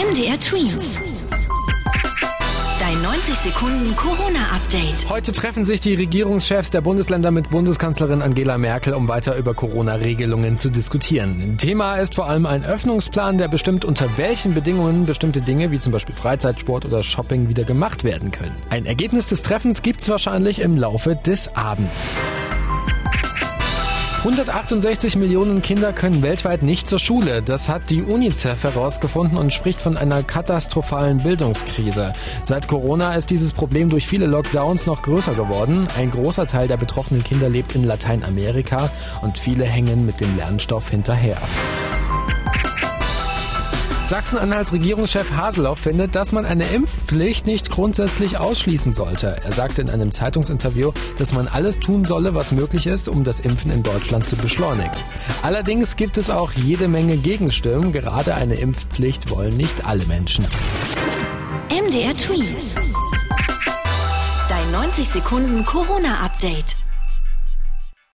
MDR Twins. Dein 90 Sekunden Corona-Update. Heute treffen sich die Regierungschefs der Bundesländer mit Bundeskanzlerin Angela Merkel, um weiter über Corona-Regelungen zu diskutieren. Thema ist vor allem ein Öffnungsplan, der bestimmt, unter welchen Bedingungen bestimmte Dinge wie zum Beispiel Freizeitsport oder Shopping wieder gemacht werden können. Ein Ergebnis des Treffens gibt's wahrscheinlich im Laufe des Abends. 168 Millionen Kinder können weltweit nicht zur Schule. Das hat die UNICEF herausgefunden und spricht von einer katastrophalen Bildungskrise. Seit Corona ist dieses Problem durch viele Lockdowns noch größer geworden. Ein großer Teil der betroffenen Kinder lebt in Lateinamerika und viele hängen mit dem Lernstoff hinterher. Sachsen-Anhalts Regierungschef Haseloff findet, dass man eine Impfpflicht nicht grundsätzlich ausschließen sollte. Er sagte in einem Zeitungsinterview, dass man alles tun solle, was möglich ist, um das Impfen in Deutschland zu beschleunigen. Allerdings gibt es auch jede Menge Gegenstimmen. Gerade eine Impfpflicht wollen nicht alle Menschen. MDR Twins. Dein 90 Sekunden Corona-Update.